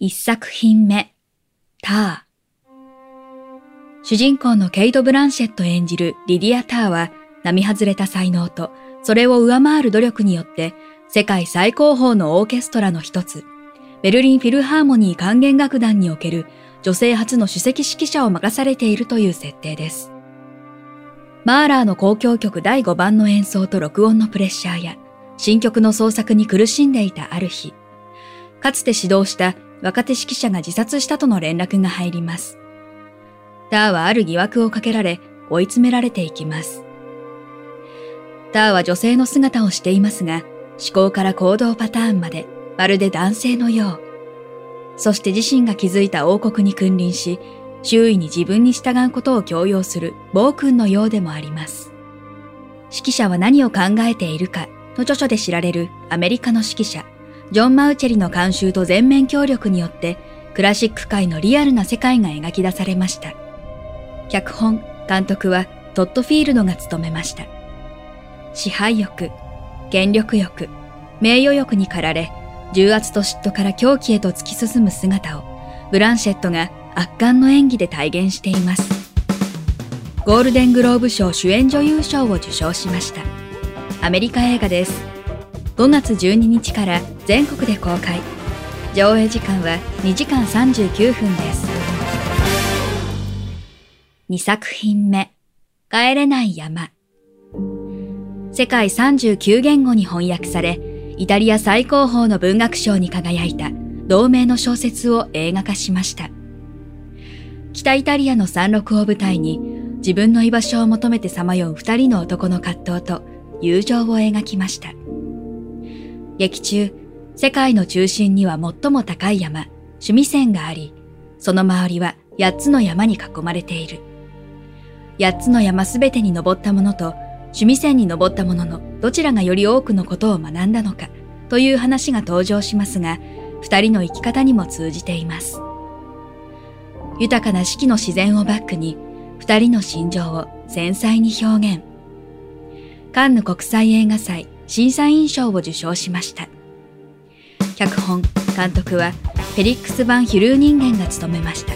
一作品目、ター。主人公のケイト・ブランシェット演じるリディア・ターは、並外れた才能と、それを上回る努力によって、世界最高峰のオーケストラの一つ、ベルリン・フィルハーモニー管弦楽団における女性初の首席指揮者を任されているという設定です。マーラーの交響曲第5番の演奏と録音のプレッシャーや、新曲の創作に苦しんでいたある日、かつて指導した若手指揮者が自殺したとの連絡が入ります。ターはある疑惑をかけられ、追い詰められていきます。ターは女性の姿をしていますが、思考から行動パターンまで、まるで男性のよう。そして自身が築いた王国に君臨し、周囲に自分に従うことを強要する暴君のようでもあります。指揮者は何を考えているかの著書で知られるアメリカの指揮者、ジョン・マウチェリの監修と全面協力によって、クラシック界のリアルな世界が描き出されました。脚本、監督はトッドフィールドが務めました。支配欲、権力欲、名誉欲に駆られ、重圧と嫉妬から狂気へと突き進む姿を、ブランシェットが圧巻の演技で体現しています。ゴールデングローブ賞主演女優賞を受賞しました。アメリカ映画です。5月12日から全国で公開。上映時間は2時間39分です。2作品目、帰れない山。世界39言語に翻訳され、イタリア最高峰の文学賞に輝いた同名の小説を映画化しました。北イタリアの山麓を舞台に自分の居場所を求めてさまよう二人の男の葛藤と友情を描きました。劇中、世界の中心には最も高い山、趣味線があり、その周りは八つの山に囲まれている。八つの山すべてに登ったものと、趣味線に登ったもののどちらがより多くのことを学んだのかという話が登場しますが、二人の生き方にも通じています。豊かな四季の自然をバックに、二人の心情を繊細に表現。カンヌ国際映画祭審査員賞を受賞しました。脚本、監督はフェリックス・バン・ヒルー人間が務めました。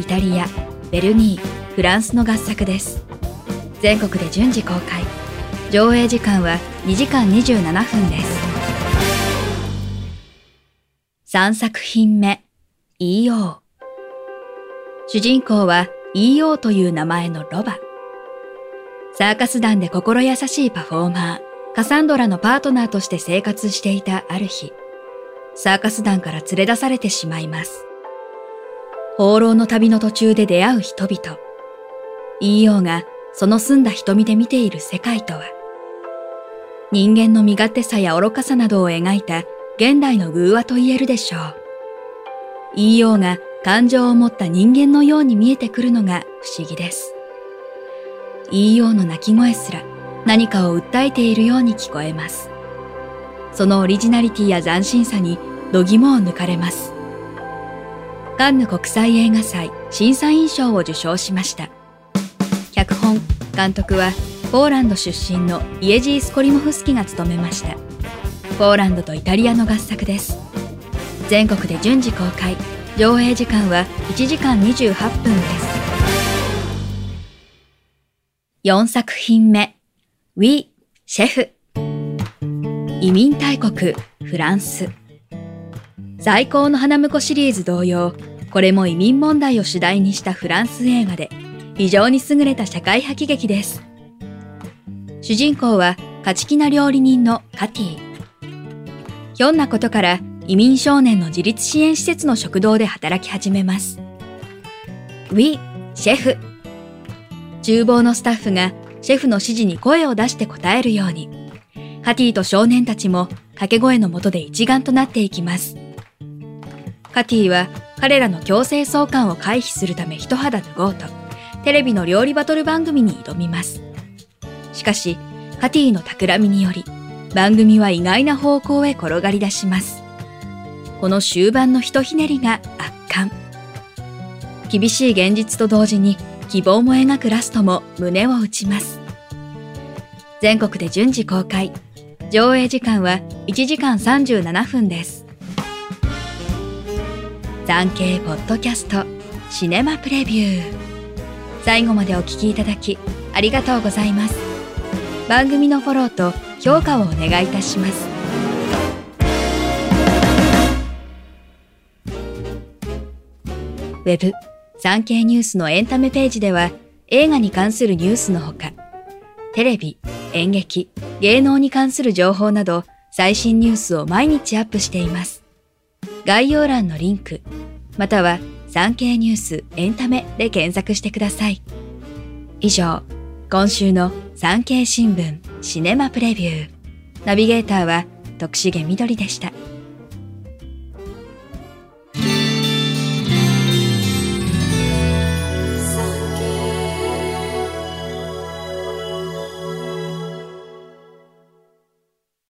イタリア、ベルギー、フランスの合作です。全国で順次公開。上映時間は2時間27分です。3作品目、EO。主人公は EO という名前のロバ。サーカス団で心優しいパフォーマー、カサンドラのパートナーとして生活していたある日、サーカス団から連れ出されてしまいます。放浪の旅の途中で出会う人々。EO がその澄んだ瞳で見ている世界とは、人間の身勝手さや愚かさなどを描いた現代の偶話と言えるでしょう。EO が感情を持った人間のように見えてくるのが不思議です。EO の鳴き声すら何かを訴えているように聞こえます。そのオリジナリティや斬新さに度肝を抜かれます。カンヌ国際映画祭審査員賞を受賞しました。脚本、監督はポーランド出身のイエジー・スコリモフスキが務めました。ポーランドとイタリアの合作です。全国で順次公開、上映時間は1時間28分です。4作品目、ウィ・シェフ。移民大国、フランス。最高の花婿シリーズ同様、これも移民問題を主題にしたフランス映画で、非常に優れた社会派喜劇です。主人公は勝ち気な料理人のカティ。ひょんなことから移民少年の自立支援施設の食堂で働き始めます。ウィ、シェフ。厨房のスタッフがシェフの指示に声を出して答えるように、ハティと少年たちも掛け声のもとで一丸となっていきます。カティは彼らの強制送還を回避するため一肌脱ごうと、テレビの料理バトル番組に挑みます。しかし、カティの企みにより、番組は意外な方向へ転がり出します。この終盤のひとひねりが圧巻。厳しい現実と同時に希望も描くラストも胸を打ちます。全国で順次公開。上映時間は1時間37分です。産経ポッドキャストシネマプレビュー最後までお聞きいただきありがとうございます番組のフォローと評価をお願いいたしますウェブ産経ニュースのエンタメページでは映画に関するニュースのほかテレビ、演劇、芸能に関する情報など最新ニュースを毎日アップしています概要欄のリンク、または産経ニュースエンタメで検索してください。以上、今週の産経新聞シネマプレビュー。ナビゲーターは徳重みどりでした。